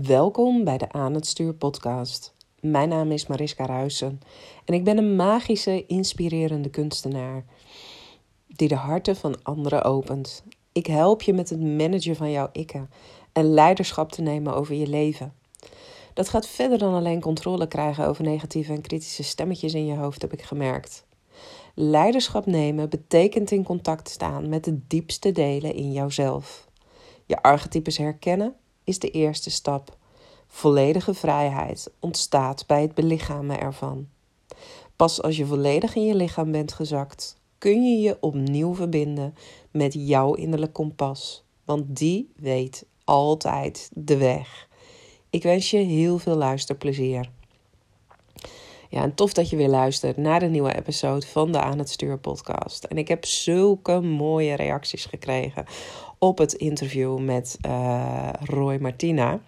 Welkom bij de Aan het Stuur podcast. Mijn naam is Mariska Ruisen en ik ben een magische, inspirerende kunstenaar die de harten van anderen opent. Ik help je met het managen van jouw ikken en leiderschap te nemen over je leven. Dat gaat verder dan alleen controle krijgen over negatieve en kritische stemmetjes in je hoofd, heb ik gemerkt. Leiderschap nemen betekent in contact staan met de diepste delen in jouzelf. Je archetypes herkennen is de eerste stap. Volledige vrijheid ontstaat bij het belichamen ervan. Pas als je volledig in je lichaam bent gezakt, kun je je opnieuw verbinden met jouw innerlijk kompas, want die weet altijd de weg. Ik wens je heel veel luisterplezier. Ja, en tof dat je weer luistert naar de nieuwe episode van de Aan het Stuur podcast. En ik heb zulke mooie reacties gekregen op het interview met uh, Roy Martina.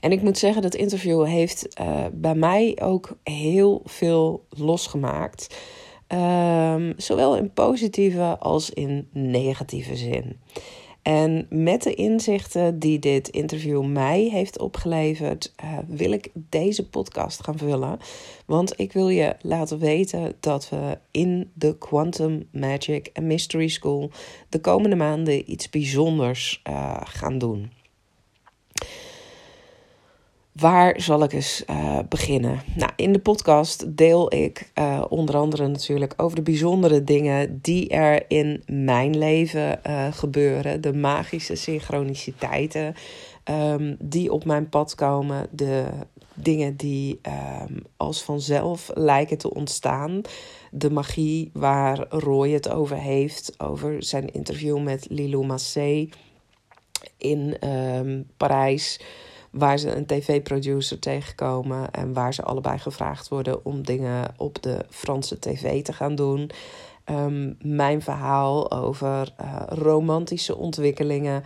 En ik moet zeggen, dat interview heeft uh, bij mij ook heel veel losgemaakt. Um, zowel in positieve als in negatieve zin. En met de inzichten die dit interview mij heeft opgeleverd, uh, wil ik deze podcast gaan vullen. Want ik wil je laten weten dat we in de Quantum Magic and Mystery School de komende maanden iets bijzonders uh, gaan doen. Waar zal ik eens uh, beginnen? Nou, in de podcast deel ik uh, onder andere natuurlijk over de bijzondere dingen die er in mijn leven uh, gebeuren. De magische synchroniciteiten um, die op mijn pad komen. De dingen die um, als vanzelf lijken te ontstaan. De magie waar Roy het over heeft. Over zijn interview met Lilou Massé in um, Parijs waar ze een tv-producer tegenkomen en waar ze allebei gevraagd worden om dingen op de Franse tv te gaan doen. Um, mijn verhaal over uh, romantische ontwikkelingen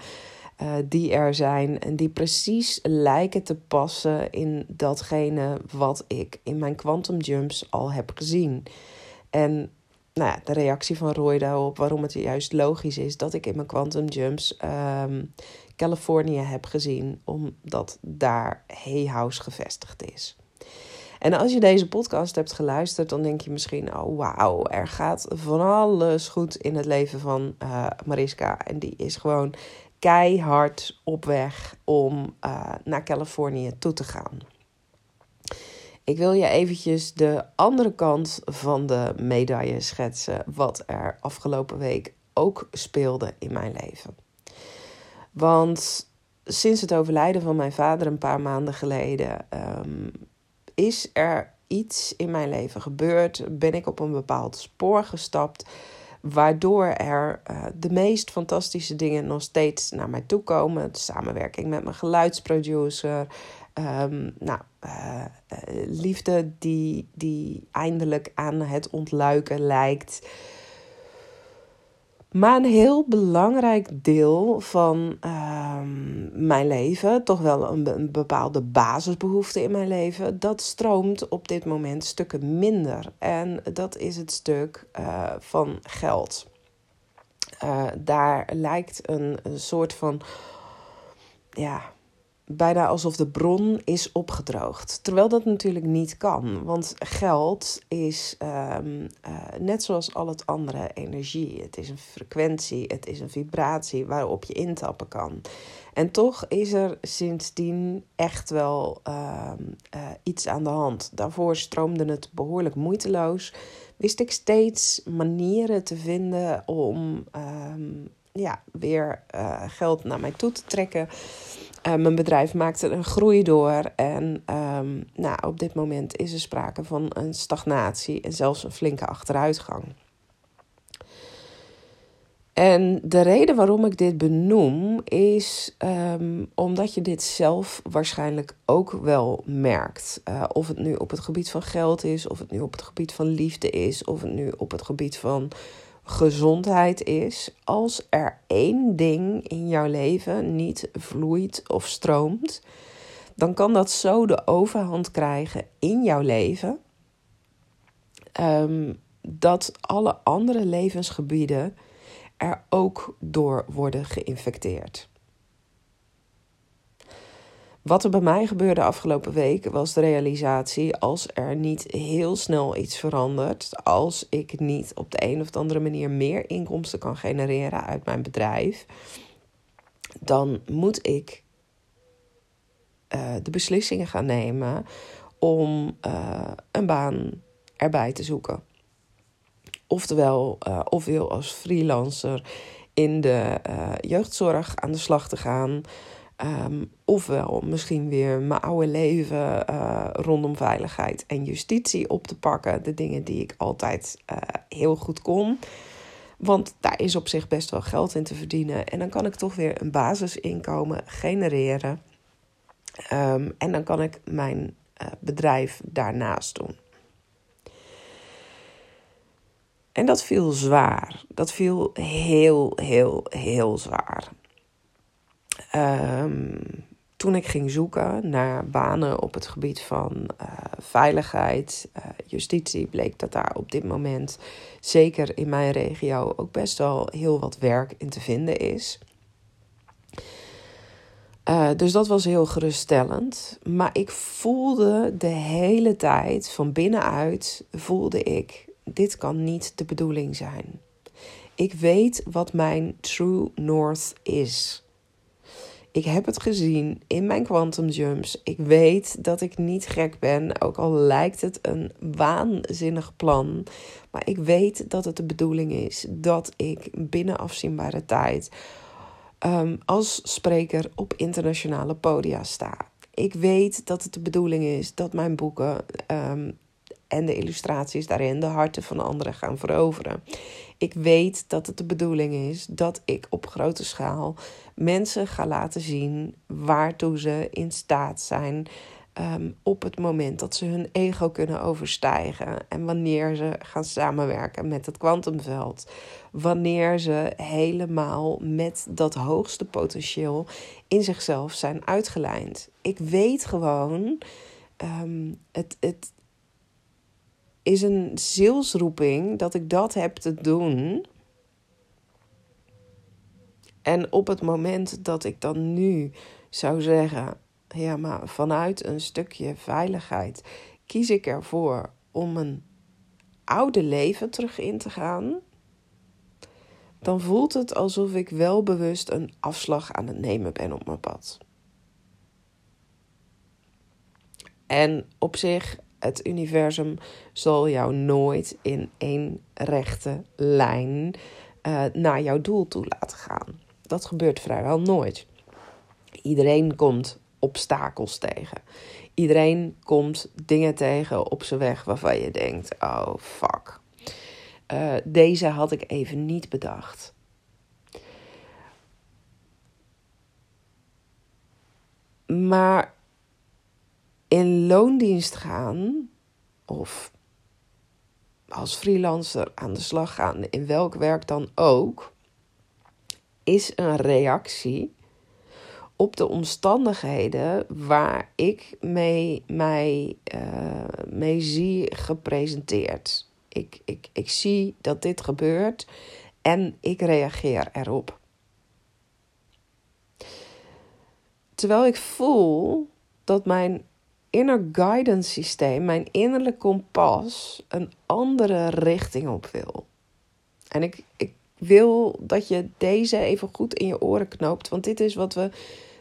uh, die er zijn en die precies lijken te passen in datgene wat ik in mijn quantum jumps al heb gezien. En nou de reactie van Roy daarop, waarom het juist logisch is dat ik in mijn quantum jumps um, Californië heb gezien, omdat daar Hay House gevestigd is. En als je deze podcast hebt geluisterd, dan denk je misschien: oh wauw, er gaat van alles goed in het leven van uh, Mariska. En die is gewoon keihard op weg om uh, naar Californië toe te gaan. Ik wil je eventjes de andere kant van de medaille schetsen, wat er afgelopen week ook speelde in mijn leven. Want sinds het overlijden van mijn vader een paar maanden geleden um, is er iets in mijn leven gebeurd. Ben ik op een bepaald spoor gestapt. Waardoor er uh, de meest fantastische dingen nog steeds naar mij toe komen. De samenwerking met mijn geluidsproducer. Um, nou, uh, uh, liefde die, die eindelijk aan het ontluiken lijkt. Maar een heel belangrijk deel van uh, mijn leven, toch wel een, een, bepaalde basisbehoefte in mijn leven, dat stroomt op dit moment stukken minder. En dat is het stuk uh, van geld. Daar lijkt een, een soort van ja, bijna alsof de bron is opgedroogd. Terwijl dat natuurlijk niet kan, want geld is um, uh, net zoals al het andere energie. Het is een frequentie, het is een vibratie waarop je intappen kan. En toch is er sindsdien echt wel uh, uh, iets aan de hand. Daarvoor stroomde het behoorlijk moeiteloos. Wist ik steeds manieren te vinden om um, ja, weer uh, geld naar mij toe te trekken. Uh, mijn bedrijf maakte een groei door. En um, nou, op dit moment is er sprake van een stagnatie en zelfs een flinke achteruitgang. En de reden waarom ik dit benoem is um, omdat je dit zelf waarschijnlijk ook wel merkt. Uh, of het nu op het gebied van geld is, of het nu op het gebied van liefde is, of het nu op het gebied van gezondheid is. Als er één ding in jouw leven niet vloeit of stroomt, dan kan dat zo de overhand krijgen in jouw leven. Um, dat alle andere levensgebieden er ook door worden geïnfecteerd. Wat er bij mij gebeurde afgelopen week was de realisatie: als er niet heel snel iets verandert, als ik niet op de een of andere manier meer inkomsten kan genereren uit mijn bedrijf, dan moet ik uh, de beslissingen gaan nemen om uh, een baan erbij te zoeken. Oftewel, uh, ofwel als freelancer in de jeugdzorg aan de slag te gaan. Um, ofwel misschien weer mijn oude leven uh, rondom veiligheid en justitie op te pakken. De dingen die ik altijd uh, heel goed kon. Want daar is op zich best wel geld in te verdienen. En dan kan ik toch weer een basisinkomen genereren. Um, en dan kan ik mijn uh, bedrijf daarnaast doen. En dat viel zwaar. Dat viel heel, heel, heel zwaar. Um, toen ik ging zoeken naar banen op het gebied van uh, veiligheid, uh, justitie, bleek dat daar op dit moment, zeker in mijn regio, ook best wel heel wat werk in te vinden is. Uh, dus dat was heel geruststellend. Maar ik voelde de hele tijd van binnenuit, voelde ik, dit kan niet de bedoeling zijn. Ik weet wat mijn true north is. Ik heb het gezien in mijn quantum jumps. Ik weet dat ik niet gek ben, ook al lijkt het een waanzinnig plan. Maar ik weet dat het de bedoeling is dat ik binnen afzienbare tijd um, als spreker op internationale podia sta. Ik weet dat het de bedoeling is dat mijn boeken um, en de illustraties daarin de harten van anderen gaan veroveren. Ik weet dat het de bedoeling is dat ik op grote schaal mensen ga laten zien waartoe ze in staat zijn. Um, op het moment dat ze hun ego kunnen overstijgen. En wanneer ze gaan samenwerken met het kwantumveld. Wanneer ze helemaal met dat hoogste potentieel in zichzelf zijn uitgelijnd. Ik weet gewoon, um, het, het, is een zielsroeping dat ik dat heb te doen. En op het moment dat ik dan nu zou zeggen: ja, maar vanuit een stukje veiligheid kies ik ervoor om een oude leven terug in te gaan. Dan voelt het alsof ik wel bewust een afslag aan het nemen ben op mijn pad. En op zich het universum zal jou nooit in één rechte lijn uh, naar jouw doel toe laten gaan. Dat gebeurt vrijwel nooit. Iedereen komt obstakels tegen. Iedereen komt dingen tegen op zijn weg waarvan je denkt: oh fuck. Uh, deze had ik even niet bedacht. Maar in loondienst gaan of als freelancer aan de slag gaan, in welk werk dan ook, is een reactie op de omstandigheden waar ik mee, mij uh, zie gepresenteerd. Ik, ik, ik zie dat dit gebeurt en ik reageer erop. Terwijl ik voel dat mijn inner guidance systeem, mijn innerlijk kompas, een andere richting op wil. En ik, ik wil dat je deze even goed in je oren knoopt, want dit is wat we,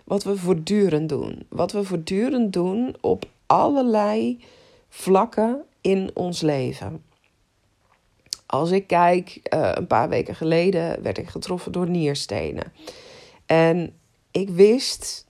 wat we voortdurend doen. Wat we voortdurend doen op allerlei vlakken in ons leven. Als ik kijk, uh, een paar weken geleden werd ik getroffen door nierstenen. En ik wist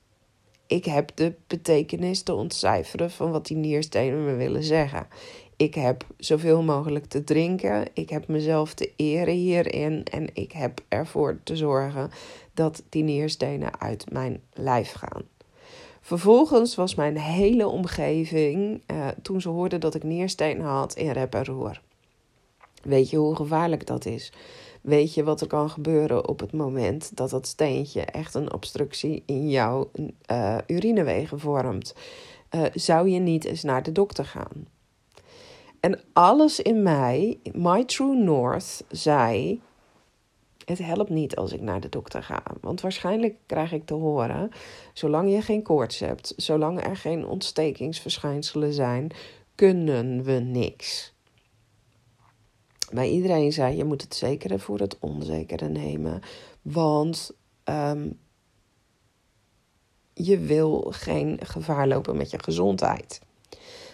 ik heb de betekenis te ontcijferen van wat die nierstenen me willen zeggen. Ik heb zoveel mogelijk te drinken. Ik heb mezelf te eren hierin. En ik heb ervoor te zorgen dat die nierstenen uit mijn lijf gaan. Vervolgens was mijn hele omgeving, uh, toen ze hoorden dat ik nierstenen had, in rep en roer. Weet je hoe gevaarlijk dat is? Weet je wat er kan gebeuren op het moment dat dat steentje echt een obstructie in jouw uh, urinewegen vormt. Uh, zou je niet eens naar de dokter gaan? En alles in mij, my true north, zei: Het helpt niet als ik naar de dokter ga. Want waarschijnlijk krijg ik te horen: zolang je geen koorts hebt, zolang er geen ontstekingsverschijnselen zijn, kunnen we niks. Maar iedereen zei: je moet het zekere voor het onzekere nemen. Want ehm, je wil geen gevaar lopen met je gezondheid.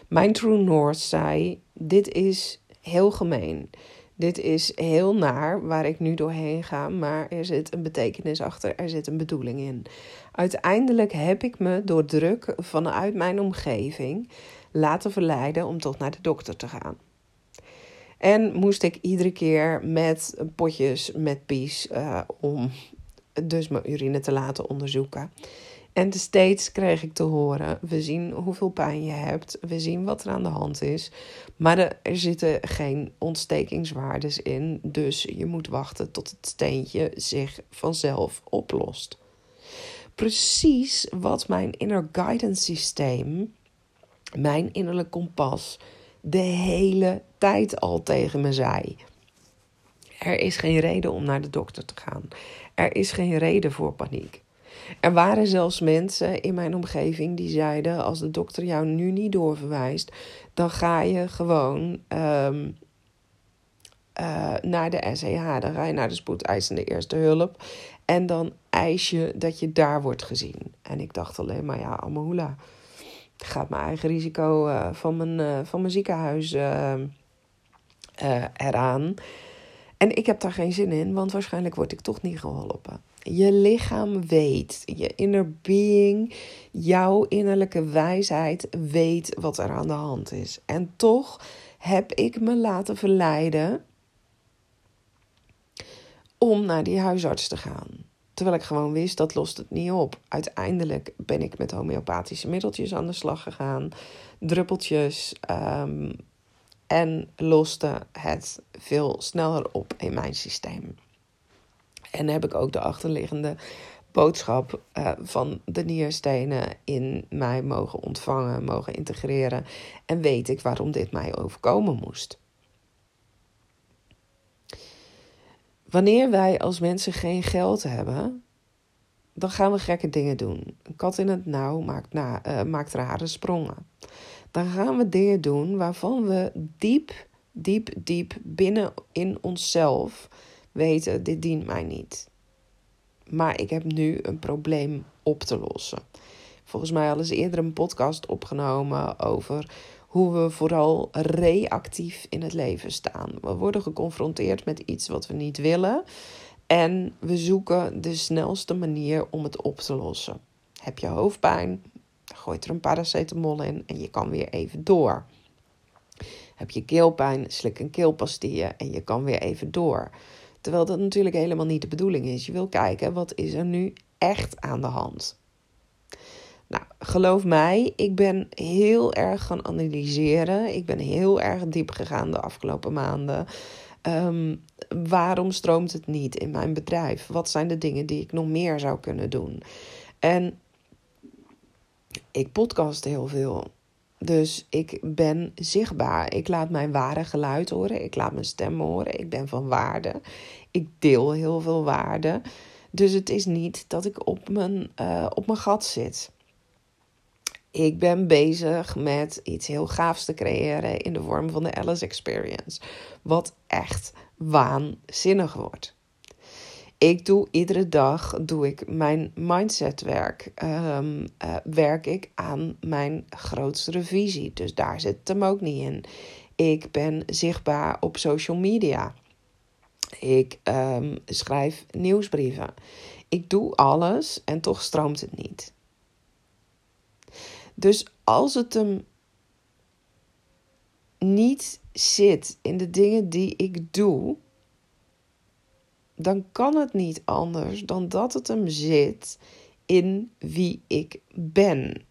Mijn True North zei: Dit is heel gemeen. Dit is heel naar waar ik nu doorheen ga, maar er zit een betekenis achter, er zit een bedoeling in. Uiteindelijk heb ik me door druk vanuit mijn omgeving laten verleiden om toch naar de dokter te gaan. En moest ik iedere keer met potjes met pies uh, om dus mijn urine te laten onderzoeken. En steeds kreeg ik te horen: we zien hoeveel pijn je hebt, we zien wat er aan de hand is, maar er, zitten geen ontstekingswaardes in, dus je moet wachten tot het steentje zich vanzelf oplost. Precies wat mijn inner guidance systeem, mijn innerlijk kompas, de hele tijd al tegen me zei. Er is geen reden om naar de dokter te gaan. Er is geen reden voor paniek. Er waren zelfs mensen in mijn omgeving die zeiden: als de dokter jou nu niet doorverwijst, dan ga je gewoon um, uh, naar de SEH. Dan ga je naar de spoedeisende eerste hulp. En dan eis je dat je daar wordt gezien. En ik dacht alleen maar: ja, Amahula. Gaat mijn eigen risico uh, van, mijn, uh, van mijn ziekenhuis eraan. En ik heb daar geen zin in, want waarschijnlijk word ik toch niet geholpen. Je lichaam weet, je inner being, jouw innerlijke wijsheid weet wat er aan de hand is. En toch heb ik me laten verleiden om naar die huisarts te gaan. Terwijl ik gewoon wist dat lost het niet op. Uiteindelijk ben ik met homeopathische middeltjes aan de slag gegaan, druppeltjes. Um, en loste het veel sneller op in mijn systeem. En heb ik ook de achterliggende boodschap uh, van de nierstenen in mij mogen ontvangen, mogen integreren. En weet ik waarom dit mij overkomen moest. Wanneer wij als mensen geen geld hebben, dan gaan we gekke dingen doen. Een kat in het nauw maakt, na, uh, maakt rare sprongen. Dan gaan we dingen doen waarvan we diep, diep, diep binnen in onszelf weten: dit dient mij niet. Maar ik heb nu een probleem op te lossen. Volgens mij al eens eerder een podcast opgenomen over hoe we vooral reactief in het leven staan. We worden geconfronteerd met iets wat we niet willen. En we zoeken de snelste manier om het op te lossen. Heb je hoofdpijn? Gooi er een paracetamol in en je kan weer even door. Heb je keelpijn? Slik een keelpastille en je kan weer even door. Terwijl dat natuurlijk helemaal niet de bedoeling is. Je wil kijken, wat is er nu echt aan de hand? Nou, geloof mij, ik ben heel erg gaan analyseren. Ik ben heel erg diep gegaan de afgelopen maanden. Ehm, waarom stroomt het niet in mijn bedrijf? Wat zijn de dingen die ik nog meer zou kunnen doen? En ik podcast heel veel. Dus ik ben zichtbaar. Ik laat mijn ware geluid horen. Ik laat mijn stem horen. Ik ben van waarde. Ik deel heel veel waarde. Dus het is niet dat ik op mijn, uh, op mijn gat zit. Ik ben bezig met iets heel gaafs te creëren in de vorm van de Alice Experience. Wat echt waanzinnig wordt. Ik doe iedere dag doe ik mijn mindsetwerk. Um, uh, werk ik aan mijn grootste visie. Dus daar zit hem ook niet in. Ik ben zichtbaar op social media. Ik um, schrijf nieuwsbrieven. Ik doe alles en toch stroomt het niet. Dus als het hem niet zit in de dingen die ik doe, dan kan het niet anders dan dat het hem zit in wie ik ben.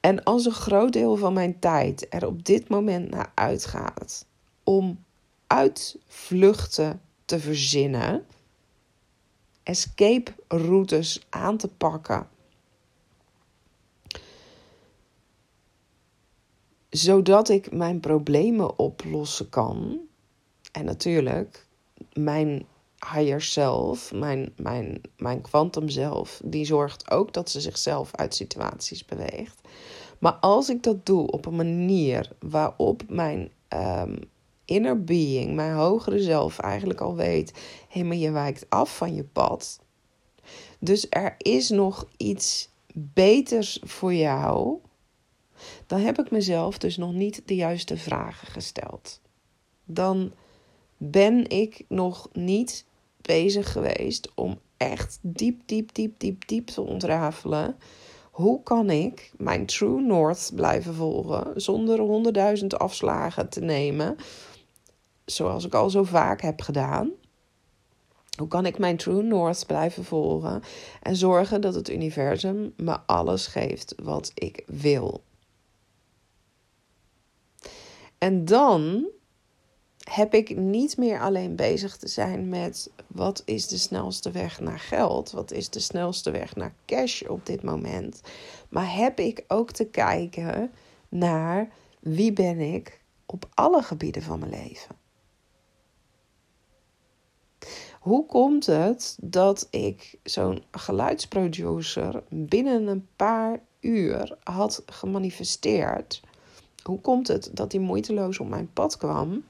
En als een groot deel van mijn tijd er op dit moment naar uitgaat om uitvluchten te verzinnen, escape routes aan te pakken, zodat ik mijn problemen oplossen kan. En natuurlijk, mijn higher self, mijn, mijn, mijn quantum zelf, die zorgt ook dat ze zichzelf uit situaties beweegt. Maar als ik dat doe op een manier waarop mijn um, inner being, mijn hogere zelf, eigenlijk al weet: hé, hey, maar je wijkt af van je pad. Dus er is nog iets beters voor jou. Dan heb ik mezelf dus nog niet de juiste vragen gesteld. Dan ben ik nog niet bezig geweest om echt diep, diep, diep, diep, diep te ontrafelen. Hoe kan ik mijn True North blijven volgen zonder honderdduizend afslagen te nemen, zoals ik al zo vaak heb gedaan? Hoe kan ik mijn True North blijven volgen en zorgen dat het universum me alles geeft wat ik wil? En dan heb ik niet meer alleen bezig te zijn met wat is de snelste weg naar geld, wat is de snelste weg naar cash op dit moment, maar heb ik ook te kijken naar wie ben ik op alle gebieden van mijn leven. Hoe komt het dat ik zo'n geluidsproducer binnen een paar uur had gemanifesteerd? Hoe komt het dat die moeiteloos op mijn pad kwam?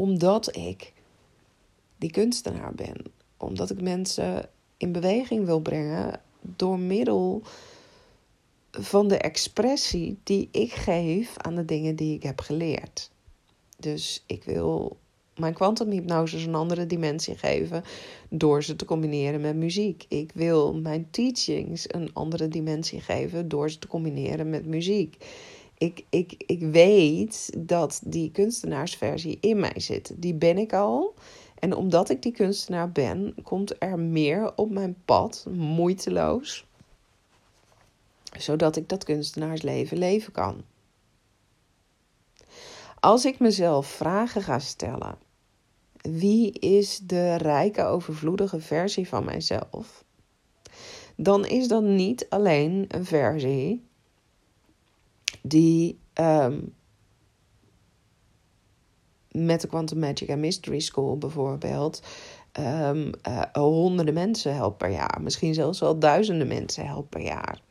Omdat ik die kunstenaar ben. Omdat ik mensen in beweging wil brengen door middel van de expressie die ik geef aan de dingen die ik heb geleerd. Dus ik wil mijn kwantumhypnose een andere dimensie geven door ze te combineren met muziek. Ik wil mijn teachings een andere dimensie geven door ze te combineren met muziek ik, ik, ik weet dat die kunstenaarsversie in mij zit. Die ben ik al. En omdat ik die kunstenaar ben, komt er meer op mijn pad, moeiteloos, zodat ik dat kunstenaarsleven leven kan. Als ik mezelf vragen ga stellen, wie is de rijke, overvloedige versie van mijzelf? Dan is dat niet alleen een versie die ehm, met de Quantum Magic and Mystery School bijvoorbeeld um, uh, honderden mensen helpt per jaar. Misschien zelfs wel duizenden mensen helpt per jaar.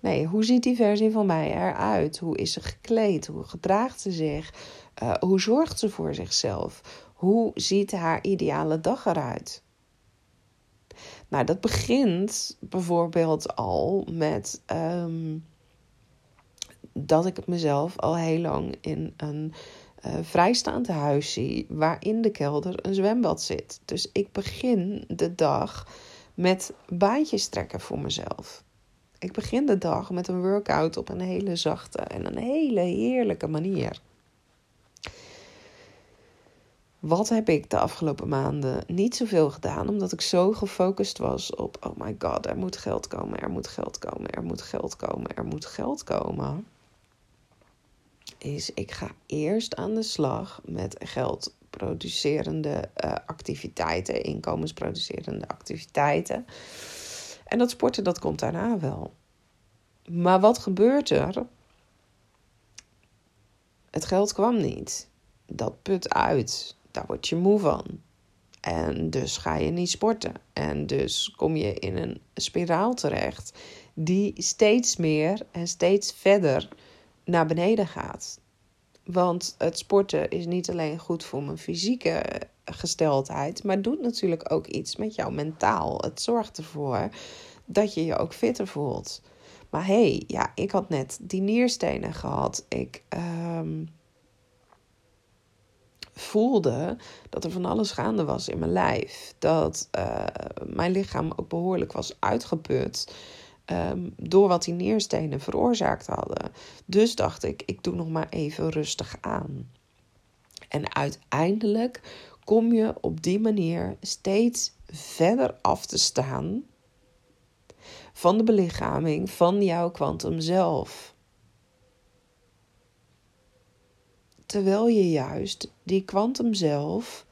Nee, hoe ziet die versie van mij eruit? Hoe is ze gekleed? Hoe gedraagt ze zich? Uh, hoe zorgt ze voor zichzelf? Hoe ziet haar ideale dag eruit? Nou, dat begint bijvoorbeeld al met um, dat ik mezelf al heel lang in een uh, vrijstaand huis zie, waar in de kelder een zwembad zit. Dus ik begin de dag met baantjes trekken voor mezelf. Ik begin de dag met een workout op een hele zachte en een hele heerlijke manier. Wat heb ik de afgelopen maanden niet zoveel gedaan, omdat ik zo gefocust was op: oh my god, er moet geld komen, er moet geld komen, er moet geld komen, er moet geld komen is ik ga eerst aan de slag met geldproducerende uh, activiteiten, inkomensproducerende activiteiten. En dat sporten, dat komt daarna wel. Maar wat gebeurt er? Het geld kwam niet. Dat put uit. Daar word je moe van. En dus ga je niet sporten. En dus kom je in een spiraal terecht die steeds meer en steeds verder naar beneden gaat. Want het sporten is niet alleen goed voor mijn fysieke gesteldheid, maar doet natuurlijk ook iets met jouw mentaal. Het zorgt ervoor dat je je ook fitter voelt. Maar hé, hey, ja, ik had net die nierstenen gehad. Ik um, voelde dat er van alles gaande was in mijn lijf. Dat uh, mijn lichaam ook behoorlijk was uitgeput. Um, door wat die neerstenen veroorzaakt hadden. Dus dacht ik, ik doe nog maar even rustig aan. En uiteindelijk kom je op die manier steeds verder af te staan van de belichaming van jouw kwantum zelf. Terwijl je juist die kwantum zelf,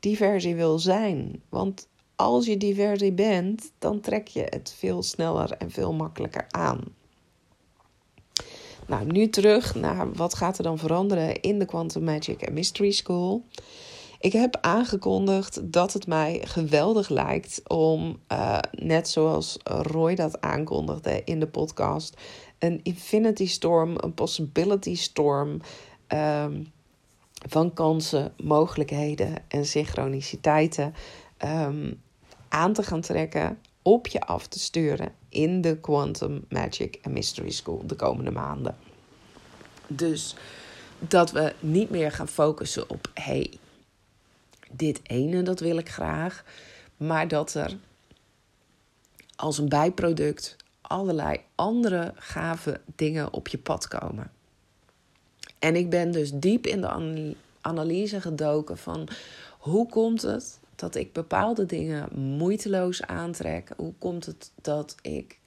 die versie wil zijn. Want als je diversie bent, dan trek je het veel sneller en veel makkelijker aan. Nou, nu terug naar wat gaat er dan veranderen in de Quantum Magic and Mystery School. Ik heb aangekondigd dat het mij geweldig lijkt om, uh, net zoals Roy dat aankondigde in de podcast, een infinity storm, een possibility storm um, van kansen, mogelijkheden en synchroniciteiten um, aan te gaan trekken, op je af te sturen in de Quantum Magic and Mystery School de komende maanden. Dus dat we niet meer gaan focussen op hey, dit ene dat wil ik graag, maar dat er als een bijproduct allerlei andere gave dingen op je pad komen. En ik ben dus diep in de analyse gedoken van hoe komt het dat ik bepaalde dingen moeiteloos aantrek? Hoe komt het dat ik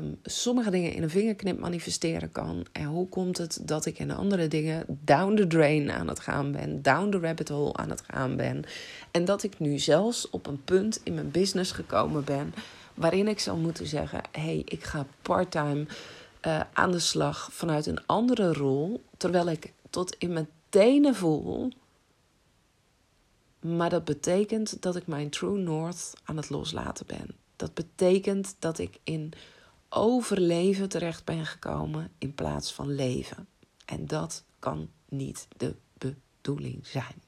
um, sommige dingen in een vingerknip manifesteren kan? En hoe komt het dat ik in andere dingen down the drain aan het gaan ben, down the rabbit hole aan het gaan ben? En dat ik nu zelfs op een punt in mijn business gekomen ben waarin ik zou moeten zeggen: hé, hey, ik ga parttime uh, aan de slag vanuit een andere rol, terwijl ik tot in mijn tenen voel. Maar dat betekent dat ik mijn true north aan het loslaten ben. Dat betekent dat ik in overleven terecht ben gekomen in plaats van leven. En dat kan niet de bedoeling zijn.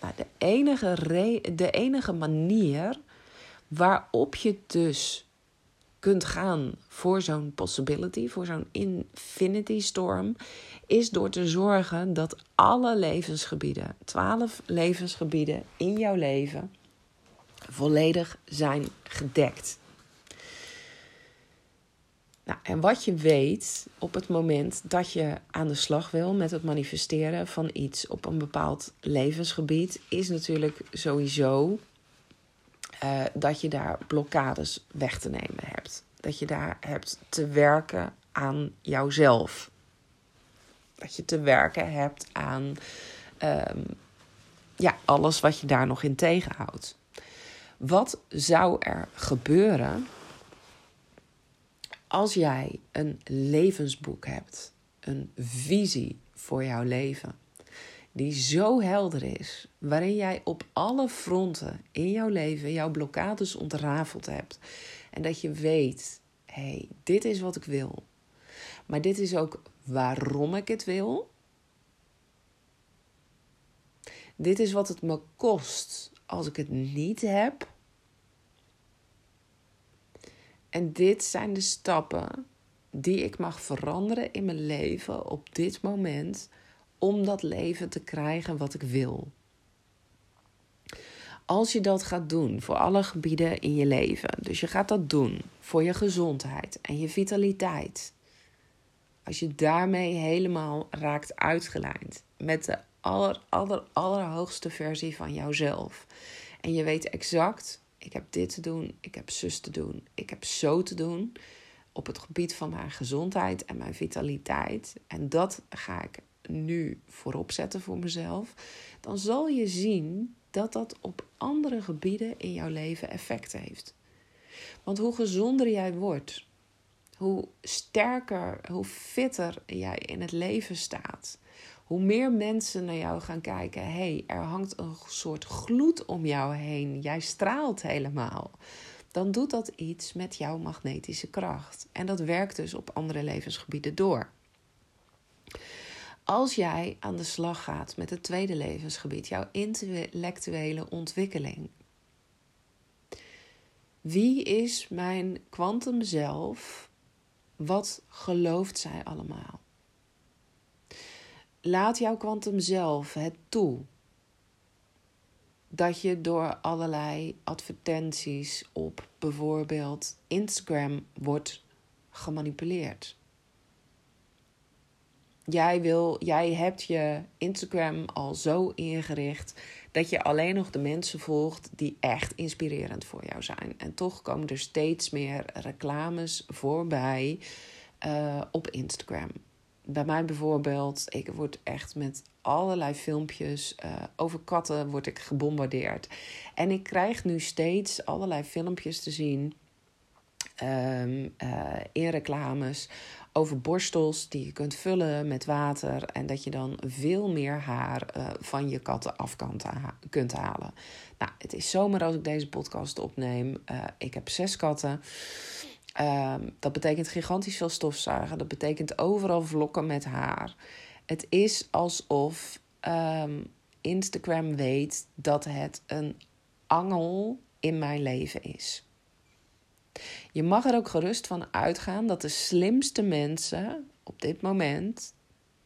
Nou, de, enige de enige manier waarop je dus kunt gaan voor zo'n possibility, voor zo'n infinity storm, is door te zorgen dat alle levensgebieden, twaalf levensgebieden in jouw leven, volledig zijn gedekt. Nou, en wat je weet op het moment dat je aan de slag wil met het manifesteren van iets op een bepaald levensgebied, is natuurlijk sowieso uh, dat je daar blokkades weg te nemen hebt. Dat je daar hebt te werken aan jouzelf. Dat je te werken hebt aan um, ja, alles wat je daar nog in tegenhoudt. Wat zou er gebeuren als jij een levensboek hebt, een visie voor jouw leven? Die zo helder is, waarin jij op alle fronten in jouw leven jouw blokkades ontrafeld hebt en dat je weet, hé, hey, dit is wat ik wil, maar dit is ook waarom ik het wil. Dit is wat het me kost als ik het niet heb. En dit zijn de stappen die ik mag veranderen in mijn leven op dit moment om dat leven te krijgen wat ik wil. Als je dat gaat doen voor alle gebieden in je leven, dus je gaat dat doen voor je gezondheid en je vitaliteit. Als je daarmee helemaal raakt uitgelijnd met de aller, aller, allerhoogste versie van jouzelf. En je weet exact, ik heb dit te doen, ik heb zus te doen, ik heb zo te doen op het gebied van mijn gezondheid en mijn vitaliteit. En dat ga ik nu voorop zetten voor mezelf, dan zal je zien dat dat op andere gebieden in jouw leven effect heeft. Want hoe gezonder jij wordt, hoe sterker, hoe fitter jij in het leven staat, hoe meer mensen naar jou gaan kijken: hé, hey, er hangt een soort gloed om jou heen, jij straalt helemaal. Dan doet dat iets met jouw magnetische kracht. En dat werkt dus op andere levensgebieden door. Als jij aan de slag gaat met het tweede levensgebied, jouw intellectuele ontwikkeling. Wie is mijn kwantum zelf? Wat gelooft zij allemaal? Laat jouw kwantum zelf het toe dat je door allerlei advertenties op bijvoorbeeld Instagram wordt gemanipuleerd. Jij, wil, jij hebt je Instagram al zo ingericht dat je alleen nog de mensen volgt die echt inspirerend voor jou zijn. En toch komen er steeds meer reclames voorbij uh, op Instagram. Bij mij bijvoorbeeld, ik word echt met allerlei filmpjes uh, over katten word ik gebombardeerd. En ik krijg nu steeds allerlei filmpjes te zien um, in reclames over borstels die je kunt vullen met water en dat je dan veel meer haar uh, van je katten af kan kunt halen. Nou, het is zomer als ik deze podcast opneem. Uh, ik heb zes katten. Um, dat betekent gigantisch veel stofzuigen. Dat betekent overal vlokken met haar. Het is alsof um, Instagram weet dat het een angel in mijn leven is. Je mag er ook gerust van uitgaan dat de slimste mensen op dit moment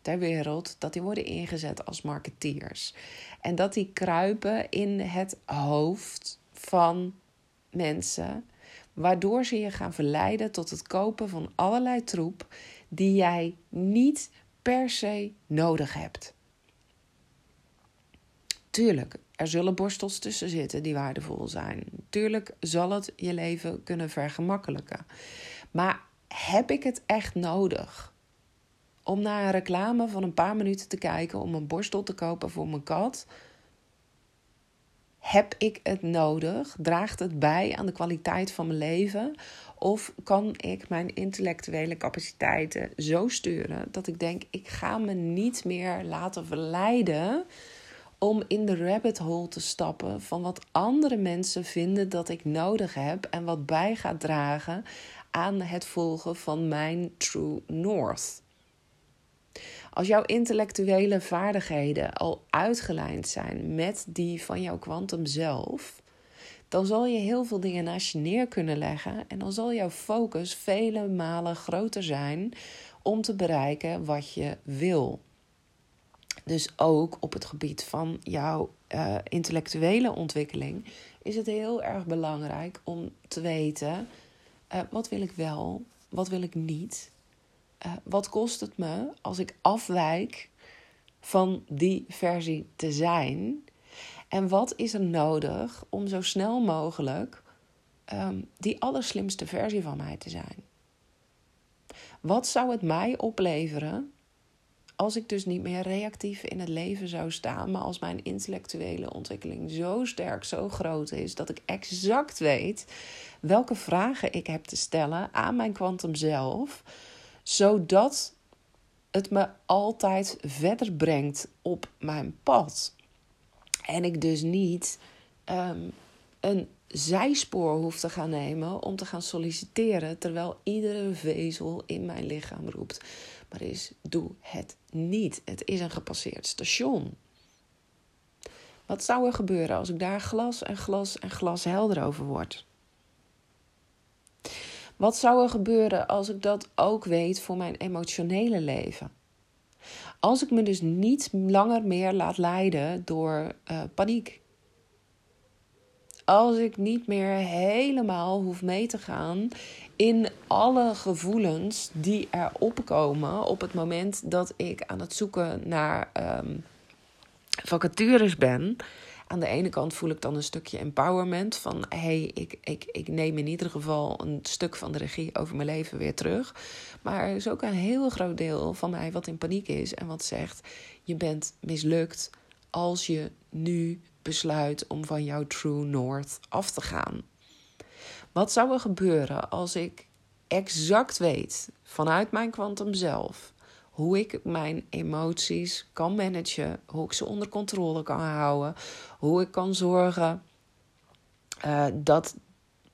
ter wereld, dat die worden ingezet als marketeers. En dat die kruipen in het hoofd van mensen, waardoor ze je gaan verleiden tot het kopen van allerlei troep die jij niet per se nodig hebt. Tuurlijk, er zullen borstels tussen zitten die waardevol zijn. Tuurlijk zal het je leven kunnen vergemakkelijken. Maar heb ik het echt nodig om naar een reclame van een paar minuten te kijken om een borstel te kopen voor mijn kat? Heb ik het nodig? Draagt het bij aan de kwaliteit van mijn leven? Of kan ik mijn intellectuele capaciteiten zo sturen dat ik denk: ik ga me niet meer laten verleiden om in de rabbit hole te stappen van wat andere mensen vinden dat ik nodig heb en wat bij gaat dragen aan het volgen van mijn true north. Als jouw intellectuele vaardigheden al uitgelijnd zijn met die van jouw kwantum zelf, dan zal je heel veel dingen naast je neer kunnen leggen en dan zal jouw focus vele malen groter zijn om te bereiken wat je wil. Dus ook op het gebied van jouw uh, intellectuele ontwikkeling is het heel erg belangrijk om te weten: uh, wat wil ik wel, wat wil ik niet? Uh, wat kost het me als ik afwijk van die versie te zijn? En wat is er nodig om zo snel mogelijk um, die allerslimste versie van mij te zijn? Wat zou het mij opleveren als ik dus niet meer reactief in het leven zou staan, maar als mijn intellectuele ontwikkeling zo sterk, zo groot is, dat ik exact weet welke vragen ik heb te stellen aan mijn kwantum zelf, zodat het me altijd verder brengt op mijn pad. En ik dus niet um, een zijspoor hoef te gaan nemen om te gaan solliciteren, terwijl iedere vezel in mijn lichaam roept. Maar is, doe het niet. Het is een gepasseerd station. Wat zou er gebeuren als ik daar glas en glas en glas helder over word? Wat zou er gebeuren als ik dat ook weet voor mijn emotionele leven? Als ik me dus niet langer meer laat leiden door uh, paniek. Als ik niet meer helemaal hoef mee te gaan in alle gevoelens die er opkomen op het moment dat ik aan het zoeken naar um, vacatures ben. Aan de ene kant voel ik dan een stukje empowerment van hey, ik, ik, ik neem in ieder geval een stuk van de regie over mijn leven weer terug. Maar er is ook een heel groot deel van mij wat in paniek is en wat zegt: je bent mislukt als je nu besluit om van jouw true north af te gaan. Wat zou er gebeuren als ik exact weet vanuit mijn kwantum zelf hoe ik mijn emoties kan managen, hoe ik ze onder controle kan houden, hoe ik kan zorgen uh, dat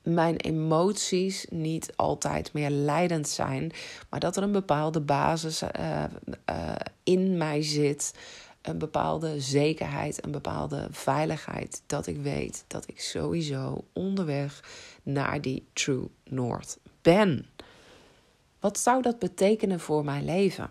mijn emoties niet altijd meer leidend zijn, maar dat er een bepaalde basis uh, uh, in mij zit een bepaalde zekerheid, een bepaalde veiligheid. Dat ik weet dat ik sowieso onderweg naar die True North ben. Wat zou dat betekenen voor mijn leven?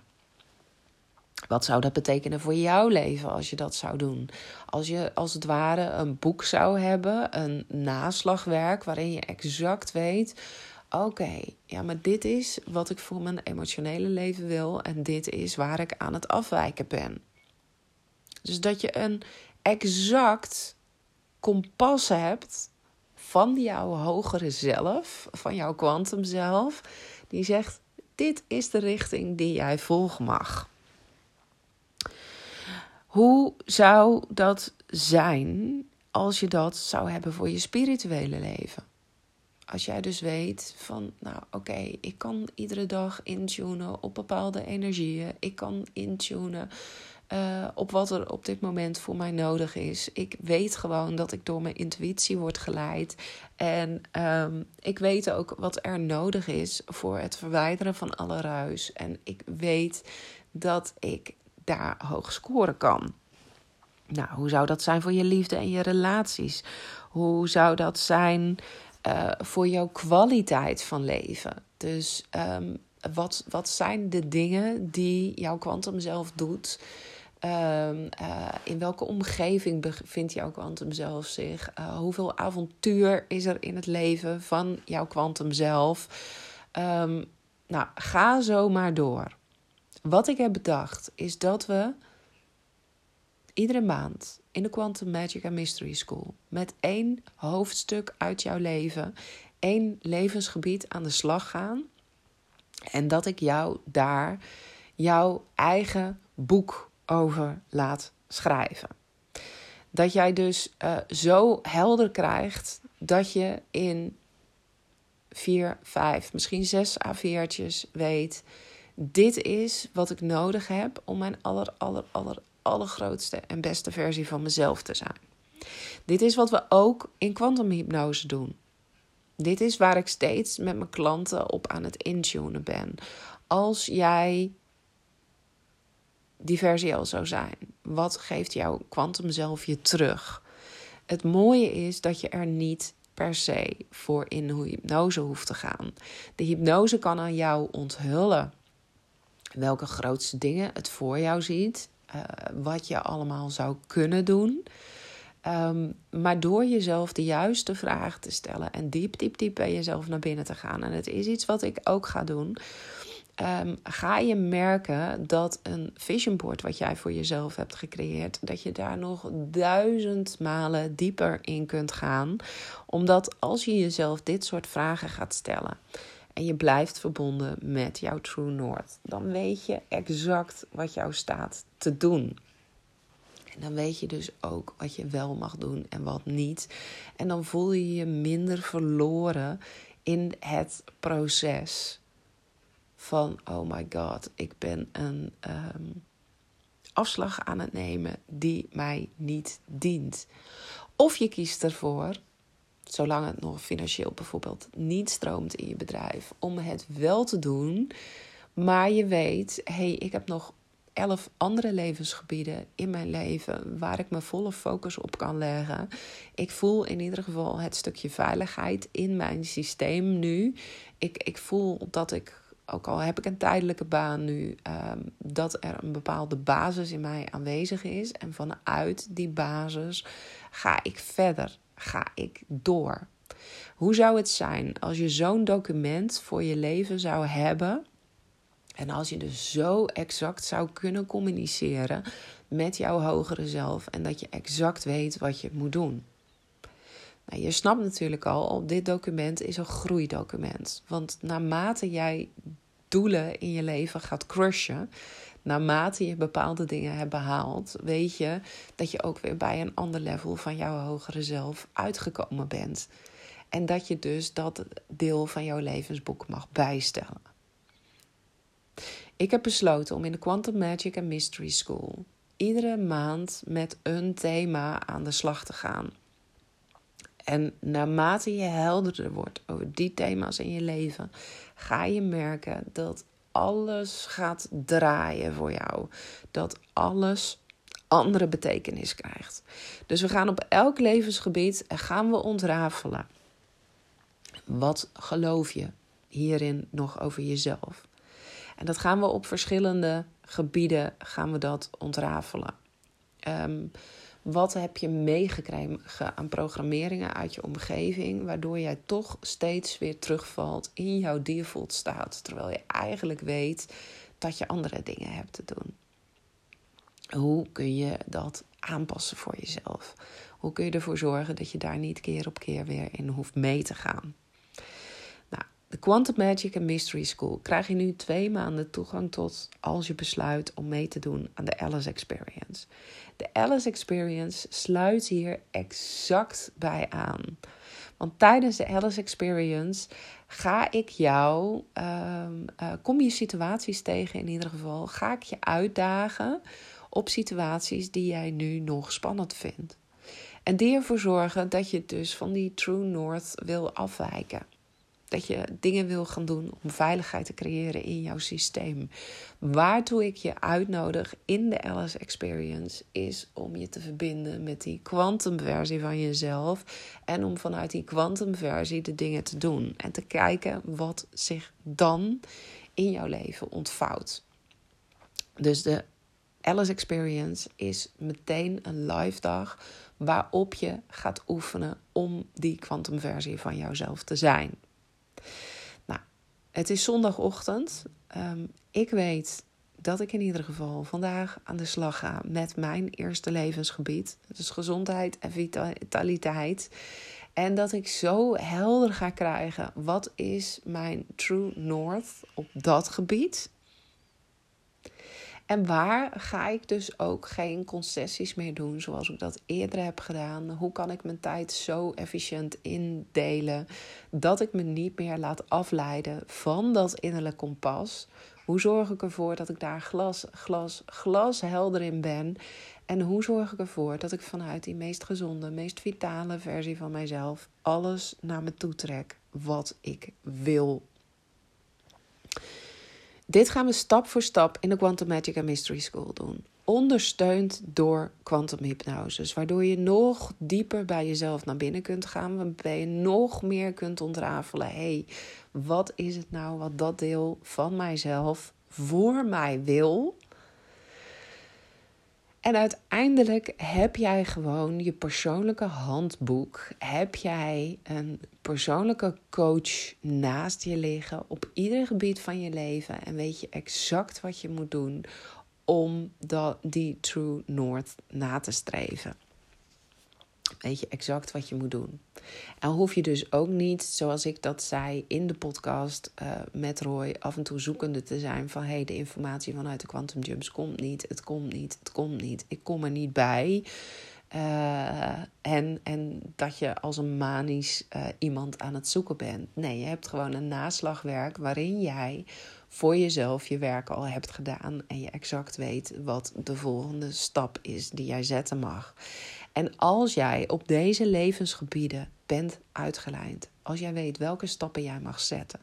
Wat zou dat betekenen voor jouw leven als je dat zou doen? Als je als het ware een boek zou hebben, een naslagwerk waarin je exact weet: oké, ja, maar dit is wat ik voor mijn emotionele leven wil en dit is waar ik aan het afwijken ben. Dus dat je een exact kompas hebt van jouw hogere zelf, van jouw kwantum zelf, die zegt: dit is de richting die jij volgen mag. Hoe zou dat zijn als je dat zou hebben voor je spirituele leven? als jij dus weet van, nou oké, ik kan iedere dag intunen op bepaalde energieën. Ik kan intunen uh, op wat er op dit moment voor mij nodig is. Ik weet gewoon dat ik door mijn intuïtie word geleid. En um, ik weet ook wat er nodig is voor het verwijderen van alle ruis. En ik weet dat ik daar hoog scoren kan. Nou, hoe zou dat zijn voor je liefde en je relaties? Hoe zou dat zijn uh, voor jouw kwaliteit van leven? Dus um, wat, wat zijn de dingen die jouw kwantum zelf doet? Um, uh, in welke omgeving bevindt jouw kwantum zelf zich? Uh, hoeveel avontuur is er in het leven van jouw kwantum zelf? Um, nou, ga zo maar door. Wat ik heb bedacht is dat we iedere maand in de Quantum Magic and Mystery School met één hoofdstuk uit jouw leven, één levensgebied aan de slag gaan. En dat ik jou daar jouw eigen boek over laat schrijven. Dat jij dus uh, zo helder krijgt dat je in vier, vijf, misschien zes A4'tjes weet. Dit is wat ik nodig heb om mijn aller, aller, aller, allergrootste en beste versie van mezelf te zijn. Dit is wat we ook in kwantumhypnose doen. Dit is waar ik steeds met mijn klanten op aan het intunen ben. Als jij die versie al zou zijn, wat geeft jouw kwantum zelf je terug? Het mooie is dat je er niet per se voor in hypnose hoeft te gaan. De hypnose kan aan jou onthullen welke grootste dingen het voor jou ziet uh, wat je allemaal zou kunnen doen. Um, maar door jezelf de juiste vraag te stellen en diep, diep, diep bij jezelf naar binnen te gaan. En het is iets wat ik ook ga doen. Um, ga je merken dat een vision board wat jij voor jezelf hebt gecreëerd, dat je daar nog duizend malen dieper in kunt gaan. Omdat als je jezelf dit soort vragen gaat stellen, en je blijft verbonden met jouw True North, dan weet je exact wat jou staat te doen. En dan weet je dus ook wat je wel mag doen en wat niet. En dan voel je je minder verloren in het proces van: oh my god, ik ben een um, afslag aan het nemen die mij niet dient. Of je kiest ervoor zolang het nog financieel bijvoorbeeld niet stroomt in je bedrijf, om het wel te doen. Maar je weet, hé, hey, ik heb nog elf andere levensgebieden in mijn leven waar ik mijn volle focus op kan leggen. Ik voel in ieder geval het stukje veiligheid in mijn systeem nu. Ik, ik voel dat ik, ook al heb ik een tijdelijke baan nu, um, dat er een bepaalde basis in mij aanwezig is. En vanuit die basis ga ik verder ga ik door? Hoe zou het zijn als je zo'n document voor je leven zou hebben? En als je dus zo exact zou kunnen communiceren met jouw hogere zelf en dat je exact weet wat je moet doen. Nou, je snapt natuurlijk al, dit document is een groeidocument. Want naarmate jij doelen in je leven gaat crushen, naarmate je bepaalde dingen hebt behaald, weet je dat je ook weer bij een ander level van jouw hogere zelf uitgekomen bent. En dat je dus dat deel van jouw levensboek mag bijstellen. Ik heb besloten om in de Quantum Magic and Mystery School iedere maand met een thema aan de slag te gaan. En naarmate je helderder wordt over die thema's in je leven, ga je merken dat alles gaat draaien voor jou. Dat alles andere betekenis krijgt. Dus we gaan op elk levensgebied gaan we ontrafelen. Wat geloof je hierin nog over jezelf? En dat gaan we op verschillende gebieden gaan we dat ontrafelen. Um, wat heb je meegekregen aan programmeringen uit je omgeving, waardoor jij toch steeds weer terugvalt in jouw default staat, terwijl je eigenlijk weet dat je andere dingen hebt te doen? Hoe kun je dat aanpassen voor jezelf? Hoe kun je ervoor zorgen dat je daar niet keer op keer weer in hoeft mee te gaan? De Quantum Magic and Mystery School krijg je nu twee maanden toegang tot als je besluit om mee te doen aan de Alice Experience. De Alice Experience sluit hier exact bij aan. Want tijdens de Alice Experience ga ik jou, ehm, eh, kom je situaties tegen in ieder geval, ga ik je uitdagen op situaties die jij nu nog spannend vindt. En die ervoor zorgen dat je dus van die True North wil afwijken. Dat je dingen wil gaan doen om veiligheid te creëren in jouw systeem. Waartoe ik je uitnodig in de Alice Experience is om je te verbinden met die kwantumversie van jezelf. En om vanuit die kwantumversie de dingen te doen. En te kijken wat zich dan in jouw leven ontvouwt. Dus de Alice Experience is meteen een live dag waarop je gaat oefenen om die kwantumversie van jouzelf te zijn. Nou, het is zondagochtend. Ehm, ik weet dat ik in ieder geval vandaag aan de slag ga met mijn eerste levensgebied. Dus gezondheid en vitaliteit. En dat ik zo helder ga krijgen wat is mijn true north op dat gebied. En waar ga ik dus ook geen concessies meer doen zoals ik dat eerder heb gedaan? Hoe kan ik mijn tijd zo efficiënt indelen dat ik me niet meer laat afleiden van dat innerlijk kompas? Hoe zorg ik ervoor dat ik daar glas, glas, glas helder in ben? En hoe zorg ik ervoor dat ik vanuit die meest gezonde, meest vitale versie van mijzelf alles naar me toe trek wat ik wil dit gaan we stap voor stap in de Quantum Magic and Mystery School doen. Ondersteund door quantum hypnose. Waardoor je nog dieper bij jezelf naar binnen kunt gaan. Waarbij je nog meer kunt ontrafelen. hey, wat is het nou wat dat deel van mijzelf voor mij wil? En uiteindelijk heb jij gewoon je persoonlijke handboek. Heb jij een persoonlijke coach naast je liggen op ieder gebied van je leven. En weet je exact wat je moet doen om die True North na te streven. Weet je exact wat je moet doen. En hoef je dus ook niet, zoals ik dat zei in de podcast uh, met Roy, af en toe zoekende te zijn van hé, hey, de informatie vanuit de Quantum Jumps komt niet, het komt niet, het komt niet, ik kom er niet bij. Uh, en, en dat je als een manisch uh, iemand aan het zoeken bent. Nee, je hebt gewoon een naslagwerk waarin jij voor jezelf je werk al hebt gedaan en je exact weet wat de volgende stap is die jij zetten mag. En als jij op deze levensgebieden bent uitgelijnd, als jij weet welke stappen jij mag zetten,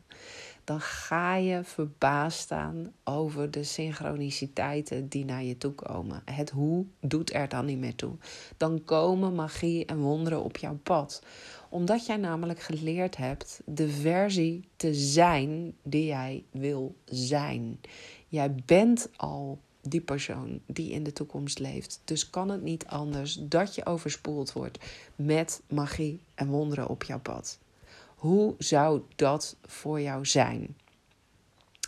dan ga je verbaasd staan over de synchroniciteiten die naar je toe komen. Het hoe doet er dan niet meer toe. Dan komen magie en wonderen op jouw pad. Omdat jij namelijk geleerd hebt de versie te zijn die jij wil zijn. Jij bent al die persoon die in de toekomst leeft. Dus kan het niet anders dat je overspoeld wordt met magie en wonderen op jouw pad. Hoe zou dat voor jou zijn?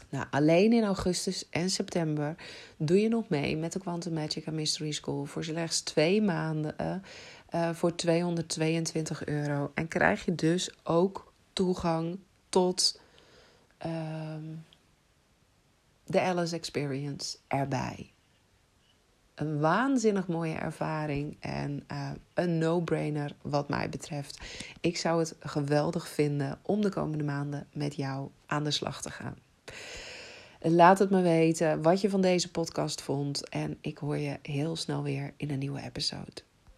Nou, alleen in augustus en september doe je nog mee met de Quantum Magic and Mystery School voor slechts twee maanden uh, voor 222 euro. En krijg je dus ook toegang tot uh, de Alice Experience erbij. Een waanzinnig mooie ervaring en uh, een no-brainer wat mij betreft. Ik zou het geweldig vinden om de komende maanden met jou aan de slag te gaan. Laat het me weten wat je van deze podcast vond en ik hoor je heel snel weer in een nieuwe episode.